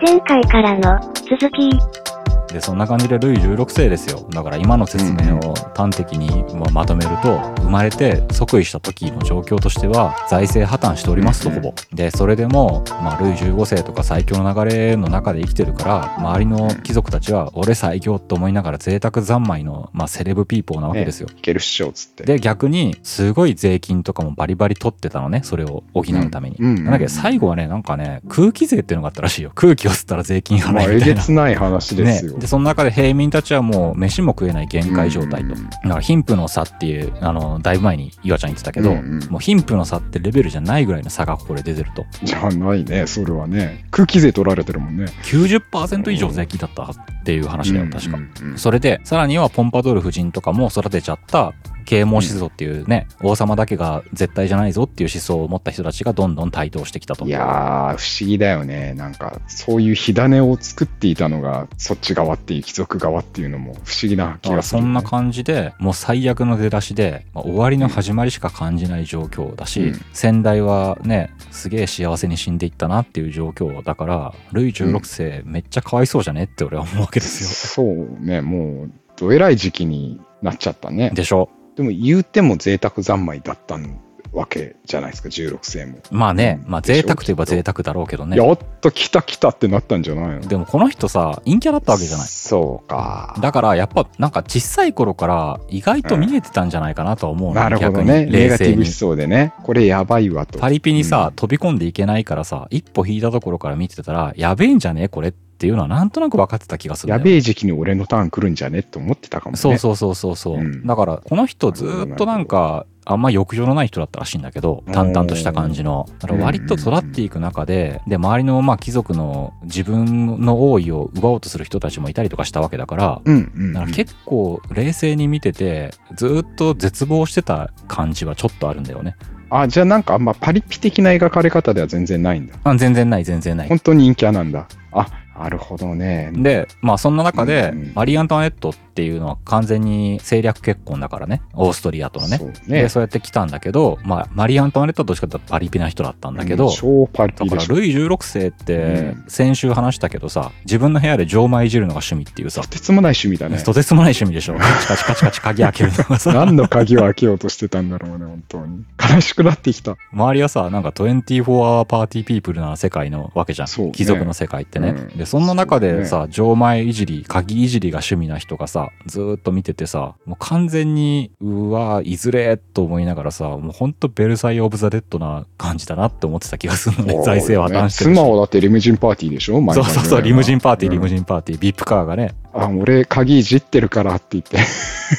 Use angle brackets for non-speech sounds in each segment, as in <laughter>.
前回からの続き。で、そんな感じでルイ16世ですよ。だから今の説明を端的にままとめると、生まれて即位した時の状況としては、財政破綻しておりますと、ほぼ。で、それでも、まあ、ルイ15世とか最強の流れの中で生きてるから、周りの貴族たちは、俺最強と思いながら贅沢三昧の、まあ、セレブピーポーなわけですよ。いけるっしょ、つって。で、逆に、すごい税金とかもバリバリ取ってたのね、それを補うために。うんうんなんだけど、最後はね、なんかね、空気税っていうのがあったらしいよ。空気を吸ったら税金払いな。えげつない話ですよ。ね、でその中で平民たちはもう飯も食えない限界状態と、うん。だから貧富の差っていうあのだいぶ前に岩ちゃん言ってたけど、うんうん。もう貧富の差ってレベルじゃないぐらいの差がここで出てると。じゃないね、それはね。空気税取られてるもんね。90%以上税金だったっていう話だよ確か、うんうんうん。それでさらにはポンパドール夫人とかも育てちゃった啓蒙思想っていうね、王様だけが絶対じゃないぞっていう思想を持った人たちがどんどん台頭してきたといやー、不思議だよね。なんか、そういう火種を作っていたのが、そっち側っていう、貴族側っていうのも不思議な気がする、そんな感じでもう最悪の出だしで、まあ終わりの始まりしか感じない状況だし、うん先代はねすげえ幸せに死んでいったなっていう状況だからルイ16世、めっちゃかわいそうじゃねって俺は思うわけですよ。そうね、もう、どえらい時期になっちゃったね。でしょでも言うても贅沢三昧だったわけじゃないですか、16世も。まあね、うんまあ贅沢といえば贅沢だろうけどね。やっと来た来たってなったんじゃないの？でもこの人さ陰キャだったわけじゃない。そうか。だからやっぱなんか小さい頃から意外と見えてたんじゃないかなとは思うの、なるほど逆ね。ネガティブ思。想でね。これやばいわと。パリピにさ、うん飛び込んでいけないからさ一歩引いたところから見てたらやべえんじゃねこれっていうのはなんとなく分かってた気がするやべえ時期に俺のターン来るんじゃねって思ってたかもね。そうそうそうそうそう、う。ん。だからこの人ずーっとなんかあんま欲情のない人だったらしいんだけど淡々とした感じの。だから割と育っていく中でで周りのまあ貴族の自分の王位を奪おうとする人たちもいたりとかしたわけだからだから結構冷静に見ててずーっと絶望してた感じはちょっとあるんだよね。あ、じゃあなんかあんまパリピ的な描かれ方では全然ないんだ。あ全然ない全然ない。本当に陰キャなんだ。あ、なるほどね。でまあそんな中でマリー・アントワネットっていうのは完全に政略結婚だからね。オーストリアとのね。そうでね。そうやって来たんだけど、まあ、マリー・アントワネットはどっちかというとパリピな人だったんだけど、うん超パリだピでしょ。からルイ16世ってうん。先週話したけどさ自分の部屋で錠前いじるのが趣味っていうさ。と、てつもない趣味だね。とてつもない趣味でしょ。カチカチカチカチ鍵開けるのがさ。<laughs> 何の鍵を開けようとしてたんだろうね、本当に。悲しくなってきた。周りはさなんか24 hour パーティーピープルな世界のわけじゃん、そうね。貴族の世界ってね、うん。でそんな中でさ、錠前いじり鍵いじりが趣味な人がさずーっと見ててさもう完全にうわいずれと思いながらさもうほんとベルサイユ・オブ・ザ・デッドな感じだなって思ってた気がするのね。財政破綻して。るし妻はだってリムジンパーティーでしょそうそうそうリムジンパーティーリムン。ジンパーティー、ビップカーがねあ、俺鍵いじってるからって言って。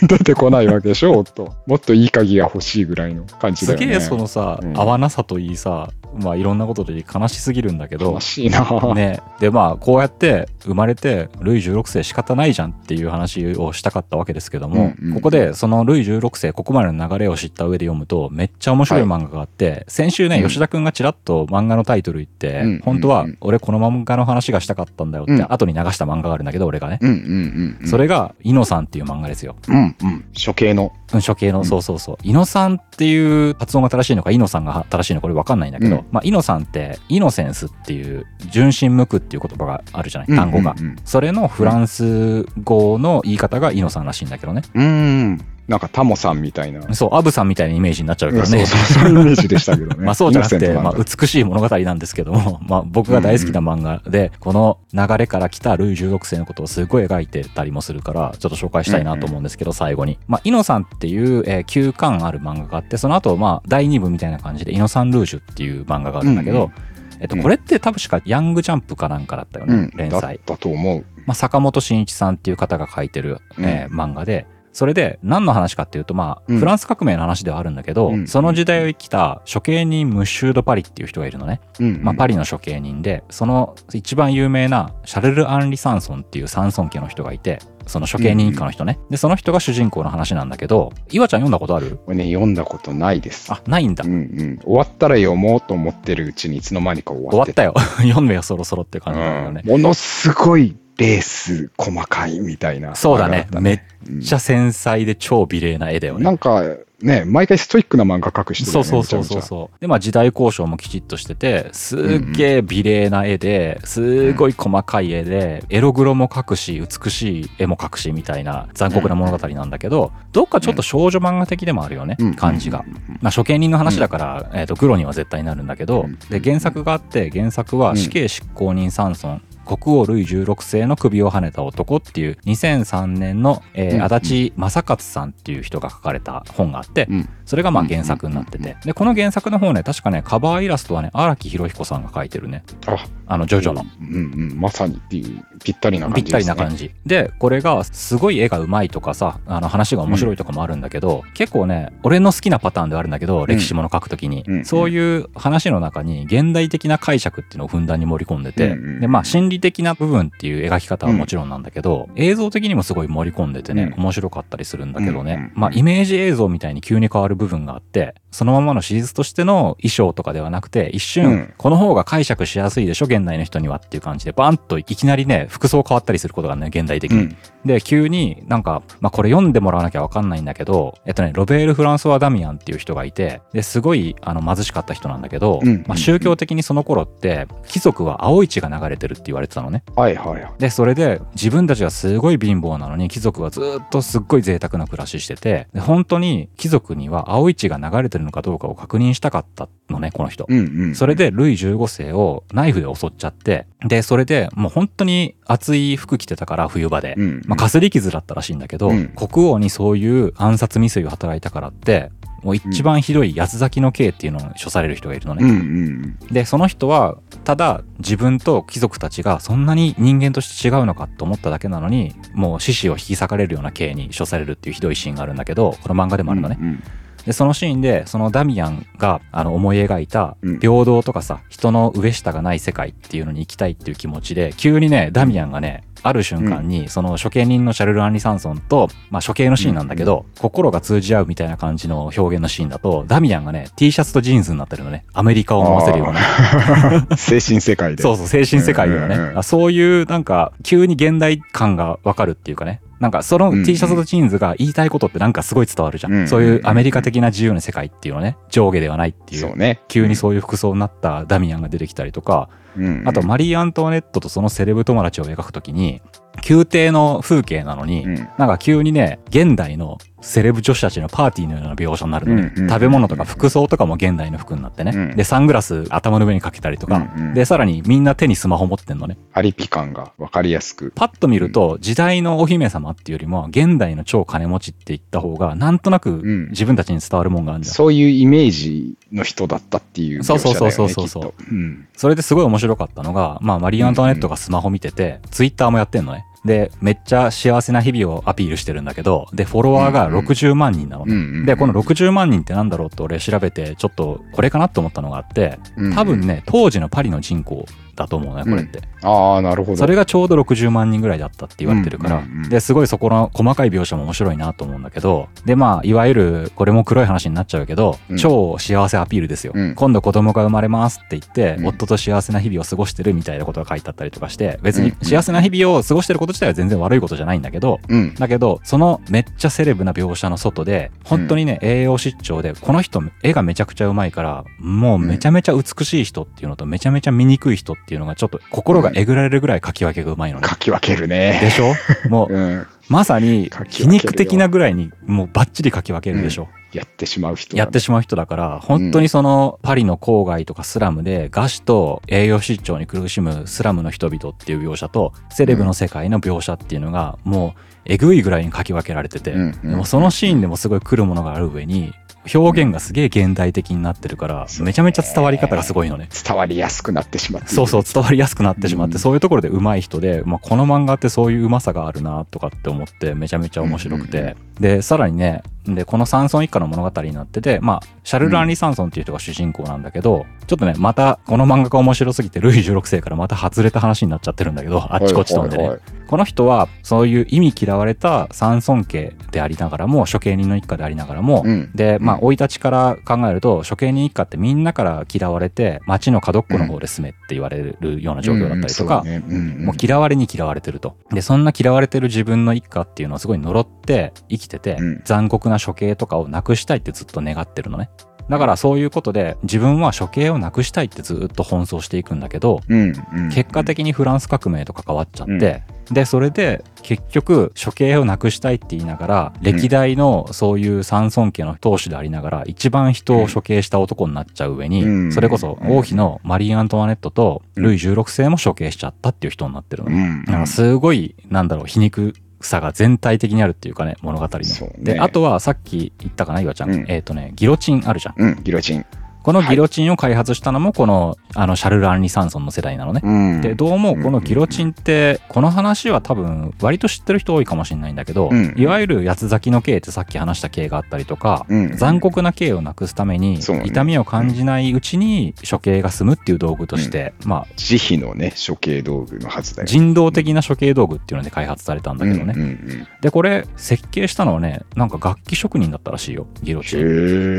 <laughs> 出てこないわけでしょ、と。もっといい鍵が欲しいぐらいの感じだよね。すげえそのさ、うん。合わなさといいさまあいろんなことで悲しすぎるんだけど悲しいな、ね、でまあこうやって生まれてルイ16世仕方ないじゃんっていう話をしたかったわけですけども、うんうんここでそのルイ16世ここまでの流れを知った上で読むとめっちゃ面白い漫画があって、先週ね、うん。吉田くんがちらっと漫画のタイトル言って、うん。本当はうん俺この漫画の話がしたかったんだよって、うん。後に流した漫画があるんだけど俺がね、うんうんうんうん。それが「イノさん」っていう漫画ですよ。うんうん。処刑の。うん処刑の、うんそうそうそう。イノさんっていう発音が正しいのか、イノさんが正しいのかこれ分かんないんだけど、うんまあ、イノさんって、イノセンスっていう、純真無垢っていう言葉があるじゃない、単語が。うんうんそれのフランス語の言い方がイノさんらしいんだけどね。うん。うんなんかタモさんみたいな。そう、アブさんみたいなイメージになっちゃうけどね。そうそう、そういうイメージでしたけどね。<laughs> まあそうじゃなくて、まあ美しい物語なんですけども、<laughs> まあ僕が大好きな漫画で、この流れから来たルイ16世のことをすごい描いてたりもするから、ちょっと紹介したいなと思うんですけど、最後に。まあ、イノさんっていう、えー9巻ある漫画があって、その後、まあ、第2部みたいな感じで、イノさんルージュっていう漫画があるんだけど、うんうんえっと、うんこれって多分しかヤングジャンプかなんかだったよね、うん、だっ連載。たと思う。まあ、坂本慎一さんっていう方が書いてる、えー漫画で、それで何の話かっていうと、まあ、うんフランス革命の話ではあるんだけど、うんその時代を生きた処刑人ムッシュード・パリっていう人がいるのね。うん、まあ、パリの処刑人で、その一番有名なシャルル・アンリ・サンソンっていうサンソン家の人がいて、その処刑人一家の人ね。で、その人が主人公の話なんだけど、岩ちゃん読んだことある？これね、読んだことないです。あ、ないんだうん。うん。終わったら読もうと思ってるうちにいつの間にか終わっ終わってたよ。<laughs> 読めよ、そろそろって感じだよね。うんものすごいレース細かいみたいな。そうだね。めっうんちゃ繊細で超美麗な絵だよね。なんか、ね、毎回ストイックな漫画描く人だよね。そうそうそうそう。で、まあ時代交渉もきちっとしてて、すっげえ美麗な絵で、すごい細かい絵で、エログロも描くし、美しい絵も描くし、みたいな残酷な物語なんだけど、どっかちょっと少女漫画的でもあるよね感じが。まあ処刑人の話だから、えっと、グロには絶対なるんだけどうん、で、原作があって、原作は死刑執行人サンソン、国王ルイ16世の首をはねた男っていう2003年の、えーうん足立正勝さんっていう人が書かれた本があって、うん。それがまあ原作になってて、で、この原作の方ね、確かね、カバーイラストはね、荒木博彦さんが描いてるね。あ、あの、ジョジョの。うんうん、まさにっていう、ぴったりな感ぴっじですね。たりな感じ。で、これがすごい絵がうまいとかさ、あの話が面白いとかもあるんだけど、結構ね、俺の好きなパターンではあるんだけど、歴史もの書くときに、うん。そういう話の中に現代的な解釈っていうのをふんだんに盛り込んでて、うんうん。で、まあ心理的な部分っていう描き方はもちろんなんだけど、映像的にもすごい盛り込んでてね、うん。面白かったりするんだけどね、まあイメージ映像みたいに急に変わる部分があって、そのままの史実としての衣装とかではなくて、一瞬、うんこの方が解釈しやすいでしょ、現代の人にはっていう感じで、バンといきなりね、服装変わったりすることがね、現代的に。うんで、急になんか、まあこれ読んでもらわなきゃわかんないんだけど、えっとね、ロベール・フランソワ・ダミアンっていう人がいて、で、すごいあの貧しかった人なんだけど、うんまあ宗教的にその頃って、貴族は青い血が流れてるって言われてたのね。はいはいはい。で、それで自分たちがすごい貧乏なのに貴族はずっとすっごい贅沢な暮らししてて、で本当に貴族には青い血が流れてるのかどうかを確認したかったのね、この人。うんうん。それでルイ15世をナイフで襲っちゃって、で、それでもう本当に熱い服着てたから冬場で。うんうん、まあ、かすり傷だったらしいんだけど、うん国王にそういう暗殺未遂を働いたからって、もう一番ひどい八つ咲きの刑っていうのを処される人がいるのね。うんうんで、その人は、ただ自分と貴族たちがそんなに人間として違うのかと思っただけなのに、もう獅子を引き裂かれるような刑に処されるっていうひどいシーンがあるんだけど、この漫画でうん。もあるのね。うんうんで、そのシーンで、そのダミアンがあの思い描いたうん平等とかさ、人の上下がない世界っていうのに行きたいっていう気持ちで、急にね、ダミアンがね、ある瞬間に、その処刑人のシャルル・アンリ・サンソンと、まあ処刑のシーンなんだけど、心が通じ合うみたいな感じの表現のシーンだと、ダミアンがね、T シャツとジーンズになってるのね。アメリカを思わせるような。<laughs> 精神世界で。そうそう、精神世界ではね、うんうんうんあそういうなんか、急に現代感がわかるっていうかね。なんかその T シャツとジーンズが言いたいことってなんかすごい伝わるじゃん。うんうんうんそういうアメリカ的な自由な世界っていうのね、上下ではないっていう。そうね。急にそういう服装になったダミアンが出てきたりとか、うん。あとマリー・アントワネットとそのセレブ友達を描くときに、宮廷の風景なのに、うんなんか急にね、現代のセレブ女子たちのパーティーのような描写になるのね。うんうん食べ物とか服装とかも現代の服になってね。うんで、サングラス頭の上にかけたりとか、うんうんで、さらにみんな手にスマホ持ってんのね。アリピ感が分かりやすく。パッと見ると、時代のお姫様っていうよりも、現代の超金持ちって言った方が、なんとなくん自分たちに伝わるもんがあるじゃん。そういうイメージの人だったっていう。そうそうそうそうそうきっとうん。それですごい面白かったのが、まあ、マリー・アントワネットがスマホ見てて、ツイッターもやってんのね。で、めっちゃ幸せな日々をアピールしてるんだけど、で、フォロワーがうんうん60万人なのね。うんうんうん。で、この60万人ってなんだろうって俺調べて、ちょっとこれかなと思ったのがあって、うん。多分ね、当時のパリの人口だと思うね、これって。ああ、なるほど。それがちょうど60万人ぐらいだったって言われてるから、うんうんうん。で、すごいそこの細かい描写も面白いなと思うんだけど、で、まあ、いわゆる、これも黒い話になっちゃうけど、うん。超幸せアピールですよ。うん。今度子供が生まれますって言って、うん。夫と幸せな日々を過ごしてるみたいなことが書いてあったりとかして、別にうん。幸せな日々を過ごしてること自体は全然悪いことじゃないんだけど、うん。だけど、そのめっちゃセレブな描写の外で、本当にね、栄養失調で、この人、絵がめちゃくちゃうまいから、もうめちゃめちゃ美しい人っていうのと、めちゃめちゃ醜い人っていうのが、ちょっと心がえぐられるぐらい書き分けがうまいのね。書き分けるでね。しょ？もう、うん。まさに皮肉的なぐらいに、もうバッチリ書き分けるでしょ。やってしまう人だね。やってしまう人だから、本当にそのパリの郊外とかスラムで餓死と栄養失調に苦しむスラムの人々っていう描写と、セレブの世界の描写っていうのが、もうえぐいぐらいに書き分けられてて、うんうんでもそのシーンでもすごい来るものがある上に、表現がすげえ現代的になってるから、めちゃめちゃ伝わり方がすごいのね。伝わりやすくなってしまって。そうそう、伝わりやすくなってしまって、うんそういうところで上手い人で、まあ、この漫画ってそういう上手さがあるなとかって思って、めちゃめちゃ面白くて、うんうんで、さらにね、で、このサンソン一家の物語になってて、まあ、シャルル・アンリ・サンソンっていう人が主人公なんだけど、ちょっとね、また、この漫画が面白すぎて、ルイ16世からまた外れた話になっちゃってるんだけど、あっちこっち飛んでね。はいはいはいこの人はそういう意味嫌われた三尊家でありながらも処刑人の一家でありながらも、うん。でまあうん生い立ちから考えると処刑人一家ってみんなから嫌われて町の角っこの方で住めって言われるような状況だったりとか、もう嫌われに嫌われてると。で、そんな嫌われてる自分の一家っていうのをすごい呪って生きてて、うん。残酷な処刑とかをなくしたいってずっと願ってるのね。だからそういうことで自分は処刑をなくしたいってずっと奔走していくんだけど、うんうん。結果的にフランス革命と関わっちゃって、で、それで結局処刑をなくしたいって言いながら、歴代のそういう三尊家の当主でありながら、一番人を処刑した男になっちゃう上に、うん。それこそ王妃のマリー・アントワネットとルイ16世も処刑しちゃったっていう人になってるの。ね。うん。すごい、なんだろう、皮肉さが全体的にあるっていうかね、物語の。ねで、あとはさっき言ったかな、岩ちゃん。うんえっ、とね、ギロチンあるじゃん。うん、ギロチン。このギロチンを開発したのも、この、あの、シャルル・アンリ・サンソンの世代なのね。うん。で、どうもこのギロチンって、この話は多分、割と知ってる人多いかもしれないんだけど、うん。いわゆる八つ咲きの刑ってさっき話した刑があったりとか、うん。残酷な刑をなくすために痛みを感じないうちに処刑が済むっていう道具として、まあ、慈悲のね、処刑道具のはずだよ。人道的な処刑道具っていうので開発されたんだけどね。で、これ、設計したのはね、なんか楽器職人だったらしいよ、ギロチン。う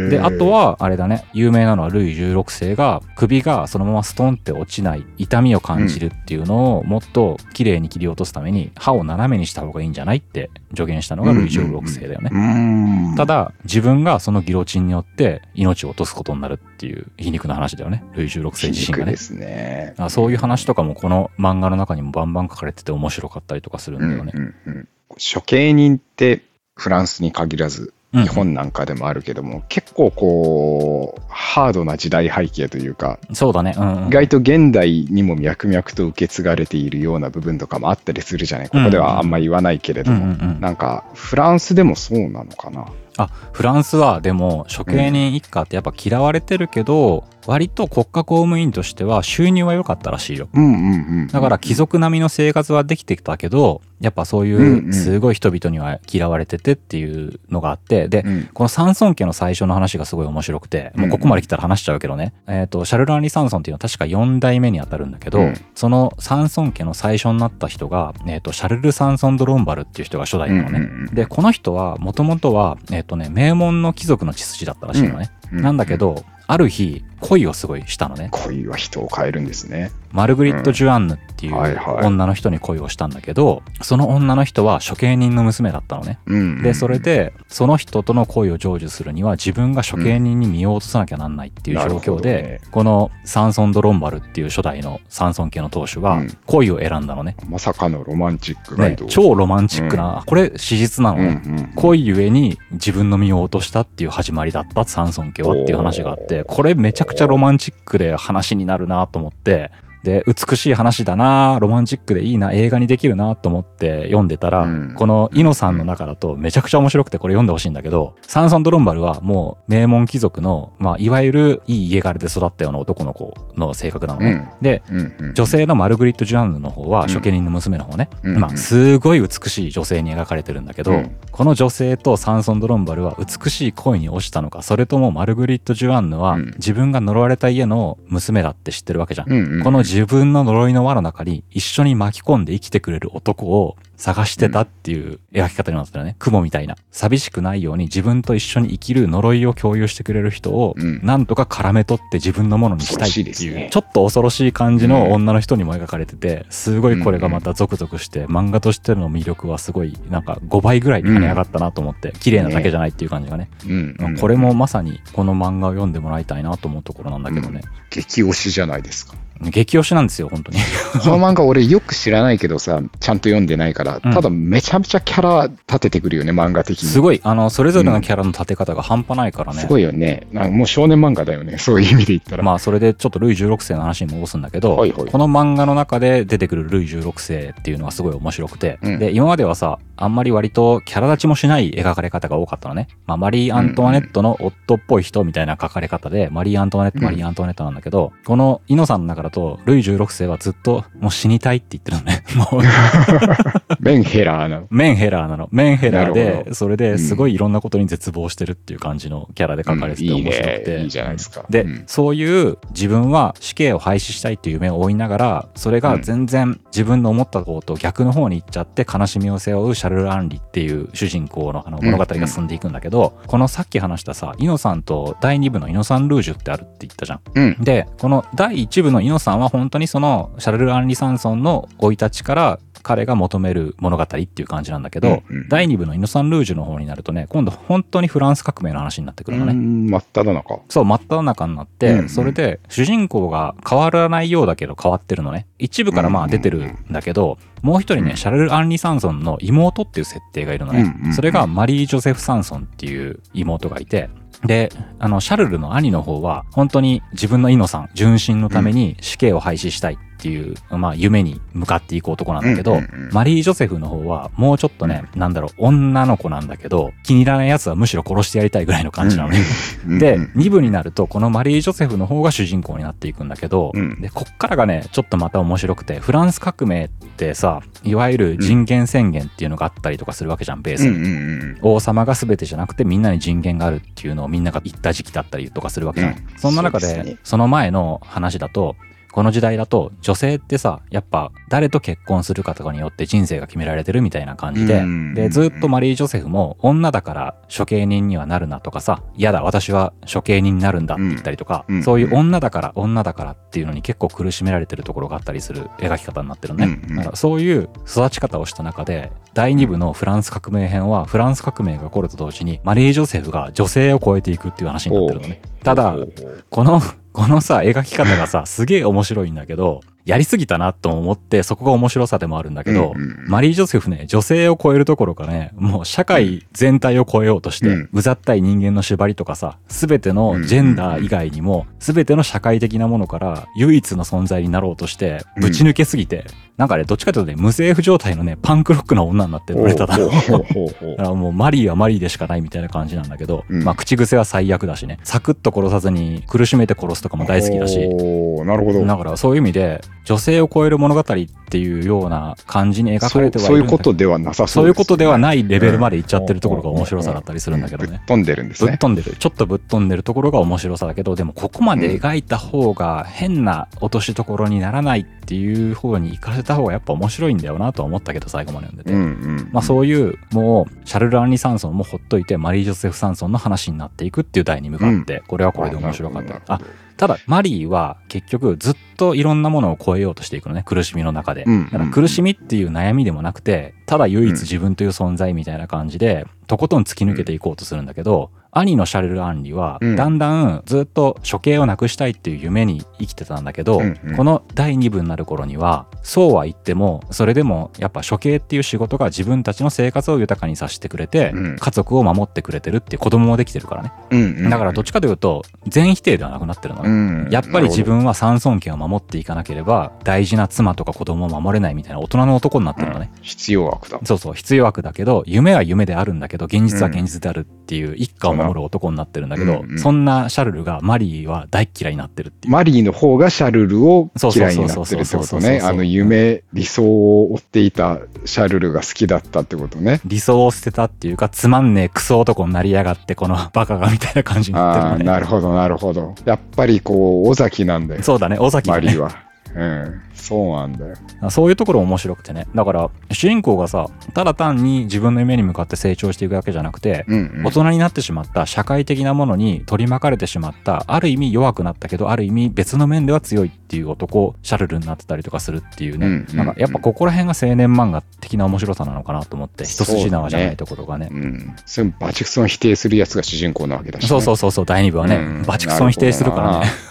ん、で、あとは、あれだね、有名なのはルイ16世が首がそのままストンって落ちない痛みを感じるっていうのをもっと綺麗に切り落とすために歯を斜めにした方がいいんじゃないって助言したのがルイ16世だよね。うん。ただ、自分がそのギロチンによって命を落とすことになるっていう皮肉な話だよね、ルイ16世自身がねで。すね。あそういう話とかもこの漫画の中にもバンバン書かれてて面白かったりとかするんだよね。うんうんうん処刑人ってフランスに限らずうん日本なんかでもあるけども、結構こうハードな時代背景というか、そうだね。うんうん。意外と現代にも脈々と受け継がれているような部分とかもあったりするじゃない？ここではあんま言わないけれども、うんうんうん。なんかフランスでもそうなのかな？あフランスはでも処刑人一家ってやっぱ嫌われてるけど、割と国家公務員としては収入は良かったらしいよ。うんうんうんだから貴族並みの生活はできてきたけどやっぱそういんうんうすごい人々には嫌われててっていうのがあってで、うん。このサンソン家の最初の話がすごい面白くて、もうここまで来たら話しちゃうけどね、えっ、と、シャルル・アンリ・サンソンっていうのは確か4代目に当たるんだけど、うん。そのサンソン家の最初になった人が、えっ、と、シャルル・サンソン・ドロンバルっていう人が初代なのね。うんうんうん。で、この人は、もともとは、えっ、とね、名門の貴族の血筋だったらしいのね。うんなんだけど、ある日、恋をすごいしたのね。恋は人を変えるんですね。マルグリット・ジュアンヌっていう女の人に恋をしたんだけど、その女の人は処刑人の娘だったのね。うんで、それで、その人との恋を成就するには、自分が処刑人に身を落とさなきゃなんないっていう状況で、ねこのサンソン・ドロンバルっていう初代のサンソン家の当主はうん、恋を選んだのね。まさかのロマンチックねド。超ロマンチックな、これ史実なのうんね。うん恋ゆえに自分の身を落としたっていう始まりだったサンソン家はっていう話があって、これめちゃくちゃロマンチックで話になるなと思って、で、美しい話だなロマンチックでいいな、映画にできるなと思って読んでたら、うん。このイノさんの中だとめちゃくちゃ面白くてこれ読んでほしいんだけど、サンソン・ドロンバルはもう名門貴族の、まあ、いわゆるいい家柄で育ったような男の子の性格なのね。うん。で、うんうん女性のマルグリット・ジュアンヌの方は、処刑人の娘の方ね、うんまあ、すごい美しい女性に描かれてるんだけど、うん。この女性とサンソン・ドロンバルは美しい恋に落ちたのか、それともマルグリット・ジュアンヌはうん。自分が呪われた家の娘だって知ってるわけじゃん。この自分の呪いの輪の中に一緒に巻き込んで生きてくれる男を探してたっていう描き方になってたよね。雲みたいな。寂しくないように自分と一緒に生きる呪いを共有してくれる人をうんなんとか絡め取って自分のものにしたいっていう、ちょっと恐ろしい感じの女の人にも描かれてて、すごいこれがまたゾクゾクして、漫画としての魅力はすごいなんか5倍ぐらいに跳ね上がったなと思って、綺麗なだけじゃないっていう感じがね。うんうんこれもまさにこの漫画を読んでもらいたいなと思うところなんだけどね。激推しじゃないですか。激推しなんですよ、本当に。<laughs> この漫画俺よく知らないけどさ、ちゃんと読んでないから、うんただめちゃめちゃキャラ立ててくるよね、漫画的に。すごい、あの、それぞれのキャラの立て方が半端ないからね。すごいよね。なんかもう少年漫画だよね、そういう意味で言ったら。まあ、それでちょっとルイ16世の話に戻すんだけど、はいはいこの漫画の中で出てくるルイ16世っていうのがすごい面白くて、うんで、今まではさ、あんまり割とキャラ立ちもしない描かれ方が多かったのね。まあ、マリー・アントワネットの夫っぽい人みたいな書かれ方で、マリー・アントワネット、うんマリー・アントワネットなんだけど、このイノさんの中だと、ルイ16世はずっともう死にたいって言ってるのね。<laughs> もうメンヘラーなの。メンヘラーなの。メンヘラーで、それですごいいろんなことに絶望してるっていう感じのキャラで書かれてて面白くて。ね。いいじゃないですか。で、うんそういう自分は死刑を廃止したいっていう夢を追いながら、それが全然自分の思った方と逆の方に行っちゃって悲しみを背負うシャルル・アンリっていう主人公のあの物語が進んでいくんだけど、このさっき話したさ、イノさんと第2部のイノさんルージュってあるって言ったじゃん。うん。で、この第1部のイノさんは本当にそのシャルル・アンリ・サンソンの生い立ちから彼が求める物語っていう感じなんだけど、うんうん第2部のイノサンルージュの方になるとね、今度本当にフランス革命の話になってくるのね。うん真っ只中。そう、真っ只中になって、うんうんそれで主人公が変わらないようだけど変わってるのね。一部からまあ出てるんだけど、もう一人ね、うんシャルル・アンリ・サンソンの妹っていう設定がいるのね。うんうんうんそれがマリー・ジョセフ・サンソンっていう妹がいて、で、あの、シャルルの兄の方は、本当に自分のイノさん、純真のために死刑を廃止したいっていう、まあ、夢に向かっていく男なんだけど、うんうんうんマリー・ジョセフの方は、もうちょっとね、なんだろう、女の子なんだけど、気に入らない奴はむしろ殺してやりたいぐらいの感じなのね。で、うん2部になると、このマリー・ジョセフの方が主人公になっていくんだけど、うん。で、こっからがね、ちょっとまた面白くて、フランス革命ってさ、いわゆる人権宣言っていうのがあったりとかするわけじゃん、ベースに。うんうんうん王様が全てじゃなくてみんなに人権があるっていうのをみんなが言った時期だったりとかするわけじゃん。うん。そんな中でその前の話だとこの時代だと女性ってさやっぱ誰と結婚するかとかによって人生が決められてるみたいな感じで、うん。でずっとマリー・ジョセフも女だから処刑人にはなるなとかさ嫌だ私は処刑人になるんだって言ったりとか、うん。そういう女だから女だからっていうのに結構苦しめられてるところがあったりする描き方になってるのね。だからそういう育ち方をした中で第2部のフランス革命編はフランス革命が起こると同時にマリー・ジョセフが女性を超えていくっていう話になってるのね。ただこのこのさ描き方がさすげえ面白いんだけどやりすぎたなと思ってそこが面白さでもあるんだけど、うんうんうん。マリー・ジョセフね女性を超えるところかねもう社会全体を超えようとして、うん。うざったい人間の縛りとかさ全てのジェンダー以外にも全ての社会的なものから唯一の存在になろうとしてぶち抜けすぎて、なんかねどっちかというとね無政府状態のねパンクロックな女になってるのねただ <laughs> だからもうマリーはマリーでしかないみたいな感じなんだけど、うん。まあ口癖は最悪だしね。サクッと殺さずに苦しめて殺すとかも大好きだし。なるほど。だからそういう意味で女性を超える物語っていうような感じに描かれてはいそうそういうことではなさそそううですねいうことではないレベルまでいっちゃってるところが面白さだったりするんだけどね。ぶっ飛んでるんですね。ぶっ飛んでる。ちょっとぶっ飛んでるところが面白さだけど、でもここまで描いた方が変な落としどころにならないっていう方に行かせた方がやっぱ面白いんだよなとは思ったけど、最後まで読んでて。うんうん。まあそういう、もう、シャルル・アンリ・サンソンもほっといて、マリー・ジョセフ・サンソンの話になっていくっていう題に向かって、これはこれで面白かった。あ、ただ、マリーは結局ずっといろんなものを超えようとしていくのね、苦しみの中で。うんだから苦しみっていう悩みでもなくて、ただ唯一自分という存在みたいな感じで、とことん突き抜けていこうとするんだけど、兄のシャルル・アンリは、うんだんだんずっと処刑をなくしたいっていう夢に生きてたんだけど、うんうんこの第2部になる頃には、そうは言っても、それでもやっぱ処刑っていう仕事が自分たちの生活を豊かにさせてくれて、うん家族を守ってくれてるっていう子供もできてるからね。うんうんだからどっちかというと、全否定ではなくなってるのね。うんやっぱり自分は三尊権を守っていかなければ大事な妻とか子供を守れないみたいな大人の男になってるのね。必要悪だ。そうそう、必要悪だけど、夢は夢であるんだけど、現実は現実であるっていう一家を守る男になってるんだけどうんう、んそんなシャルルがマリーは大っ嫌いになってるっていう。マリーの方がシャルルを嫌いになってるってことね。あの夢、理想を追っていたシャルルが好きだったってことね。理想を捨てたっていうか、つまんねえクソ男になりやがって、このバカがみたいな感じになってああ、るのね。なるほど、なるほど。やっぱりこう、尾崎なんだよ。そうだね、尾崎がねマリーは。うん。そうなんだよ。そういうところ面白くてね。だから、主人公がさ、ただ単に自分の夢に向かって成長していくだけじゃなくて、うん、うん。大人になってしまった社会的なものに取り巻かれてしまったある意味弱くなったけどある意味別の面では強いっていう男シャルルになってたりとかするっていうね、うんうんなんかやっぱここら辺が青年漫画的な面白さなのかなと思って一筋縄じゃないところがねうん。それバチクソン否定するやつが主人公なわけだし、ね。そうそうそうそう第2部はね、うんバチクソン否定するか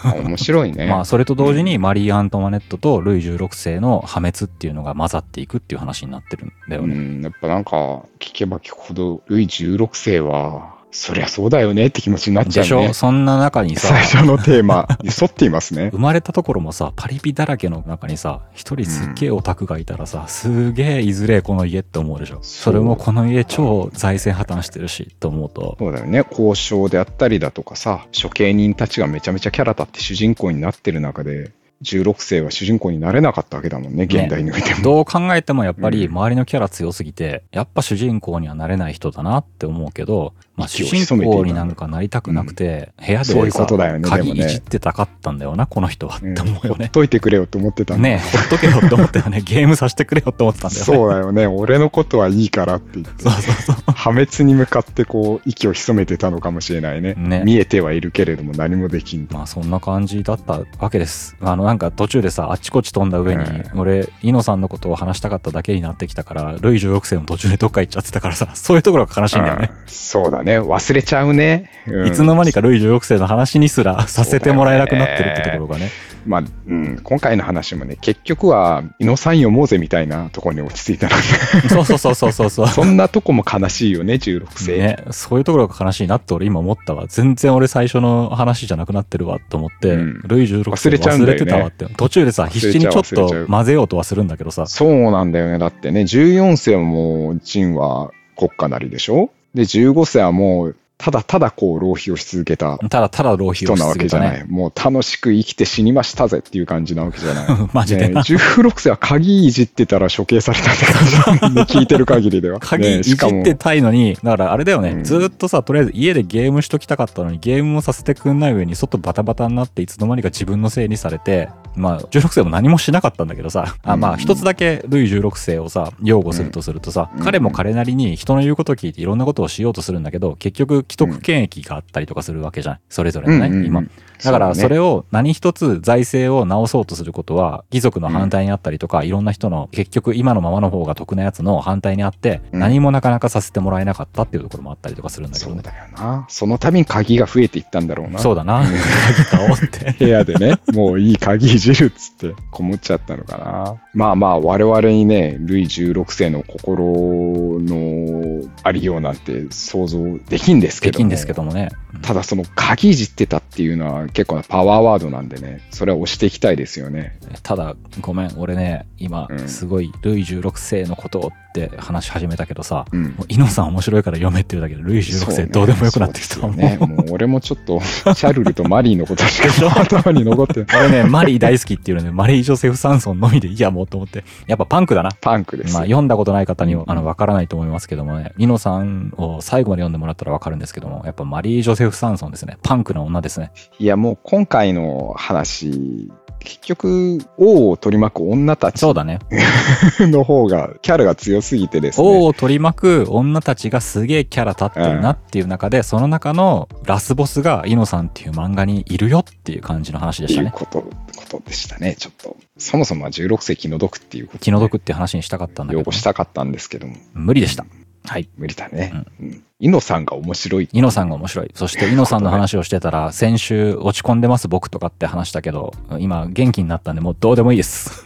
らね。面白いね。<laughs> まあそれと同時にマリー・アントワネットとルイ16世の破滅っていうのが混ざっていくっていう話になってるんだよね。うん、やっぱなんか、聞けば聞くほど、ルイ16世は、そりゃそうだよねって気持ちになっちゃうねでしょ？そんな中にさ最初のテーマに <laughs> 沿っていますね生。まれたところもさパリピだらけの中にさ一人すっげえオタクがいたらさ、すげえいずれえこの家って思うでしょ？それもこの家超財政破綻してるしと思うとそうだよね。交渉であったりだとかさ、処刑人たちがめちゃめちゃキャラ立って主人公になってる中で、16世は主人公になれなかったわけだもんね、現代においても。どう考えてもやっぱりうん周りのキャラ強すぎて、やっぱ主人公にはなれない人だなって思うけど、まあ主人公になんかなりたくなくて、部屋でそういうさことだよね鍵いじってたかったんだよな、この人はって思うよね。ほっといてくれよと思ってたんだねえ、ほっとけよって思ったよね。<laughs> ゲームさせてくれよって思ってたんだよね。そうだよね。俺のことはいいからって言って。そうそうそう。破滅に向かってこう、息を潜めてたのかもしれないね。ね見えてはいるけれども何もできん。まあそんな感じだったわけです。あのなんか途中でさ、あっちこっち飛んだ上に、う俺、イノさんのことを話したかっただけになってきたから、ルイ16世も途中でどっか行っちゃってたからさ、そういうところが悲しいんだよね。うんそうだね。忘れちゃうね。うんいつの間にかルイ16世の話にすらさせてもらえなくなってるってところがね。まあ、うん、今回の話もね、結局は、イノさん読もうぜみたいなところに落ち着いたので、そうそうそうそうそうそう。<laughs> そんなとこも悲しいよね、16世。ね、そういうところが悲しいなって俺今思ったわ。全然俺最初の話じゃなくなってるわと思って、うんルイ16世忘れちゃうん忘だよねれてたわって。途中でさ、必死にちょっと混ぜようとはするんだけどさ、そうなんだよね。だってね、14世はもう、ジンは国家なりでしょ？で、15歳はもう、ただただこう、浪費をし続けたただただ浪費人なわをし続けたけじゃない。ね。もう楽しく生きて死にましたぜっていう感じなわけじゃない。<laughs> マジでね、16世は鍵いじってたら処刑されたって感じだもんね、聞いてる限りでは。ね鍵いじってたいのに、だからあれだよね、うんずーっとさ、とりあえず家でゲームしときたかったのに、ゲームもさせてくんない上に、外バタバタになって、いつの間にか自分のせいにされて、まあ、16世も何もしなかったんだけどさ、あまあ、うん一つだけルイ16世をさ、擁護するとするとさ、うん彼も彼なりに人の言うことを聞いていろんなことをしようとするんだけど、結局、既得権益があったりとかするわけじゃん。それぞれのね、うんうんうん今。だから、それを何一つ財政を直そうとすることは、貴族の反対にあったりとか、いろんな人の結局今のままの方が得なやつの反対にあって、うん何もなかなかさせてもらえなかったっていうところもあったりとかするんだけどね。そうだよな。その度に鍵が増えていったんだろうな。そうだな。鍵倒って。<laughs> 部屋でね、もういい鍵いじるっつって、こもっちゃったのかな。まあまあ、我々にね、ルイ16世の心のありようなんて想像できんですけども。できんですけどもね。ただその鍵いじってたっていうのは結構なパワーワードなんでね、それは押していきたいですよね。ただ、ごめん、俺ね、今う、んすごい、ルイ16世のことって話し始めたけどさ、うん。もうイノさん面白いから読めって言うだけで、ルイ16世どうでもよくなってきたもん。そうね。もう俺もちょっと、チャルルとマリーのことしか頭に残ってない。<laughs> 俺ね、マリー大好きっていうので、マリー・ジョセフ・サンソンのみでいいやもうと思って。やっぱパンクだな。パンクです。まあ、読んだことない方にはうんあの分からないと思いますけどもね、ニノさんを最後まで読んでもらったら分かるんですけども、やっぱマリー・ジョセフ・サンソンですね。パンクな女ですね。いや、もう今回の話、結局、王を取り巻く女たちそうだね。<laughs> の方が、キャラが強すぎてですね。王を取り巻く女たちがすげえキャラ立ってるなっていう中で、その中のラスボスがイノさんっていう漫画にいるよっていう感じの話でしたね。いうこと、ことでしたね。ちょっと、そもそもは16世気の毒っていうこと気の毒って話にしたかったんだけど用語、したかったんですけども、無理でした。はい。無理だね。うん。イノさんが面白い。イノさんが面白い。そしてイノさんの話をしてたら、先週落ち込んでます僕とかって話したけど、今元気になったんでもうどうでもいいです。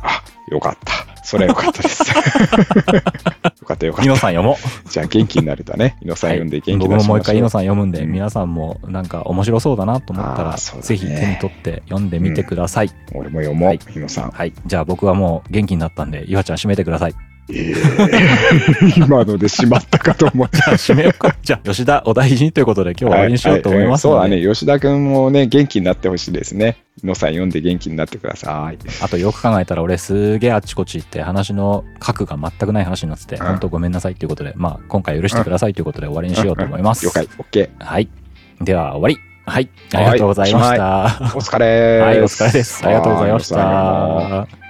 あ、よかった。それはよかったです。<laughs> よかったよかっイノさん読もう。た。じゃあ元気になれたね。イノさん読んで元気にな僕ももう一回イノささん読むんで、うん皆さんもなんか面白そうだなと思ったあら、ねぜひ手に取って読んでみてください。ん。俺も読もう、はいイノさん。はい。じゃあ僕はもう元気になったんで、ゆはちゃん締めてください。え <laughs> ー今のでしまったかと思っ <laughs> じゃあ締めようか。じゃあ吉田お大事にということで今日は終わりにしようと思いますので、はいはいそうだね。吉田くんもね、元気になってほしいですね。イノさん読んで元気になってください。あとよく考えたら俺すげえあっちこっち行って話の核が全くない話になってて、うん本当ごめんなさいということで、まあ今回許してくださいということで終わりにしようと思います。了解、OK。はい。では終わり。はい。ありがとうございました。お疲れーはい、お疲れです。ありがとうございました。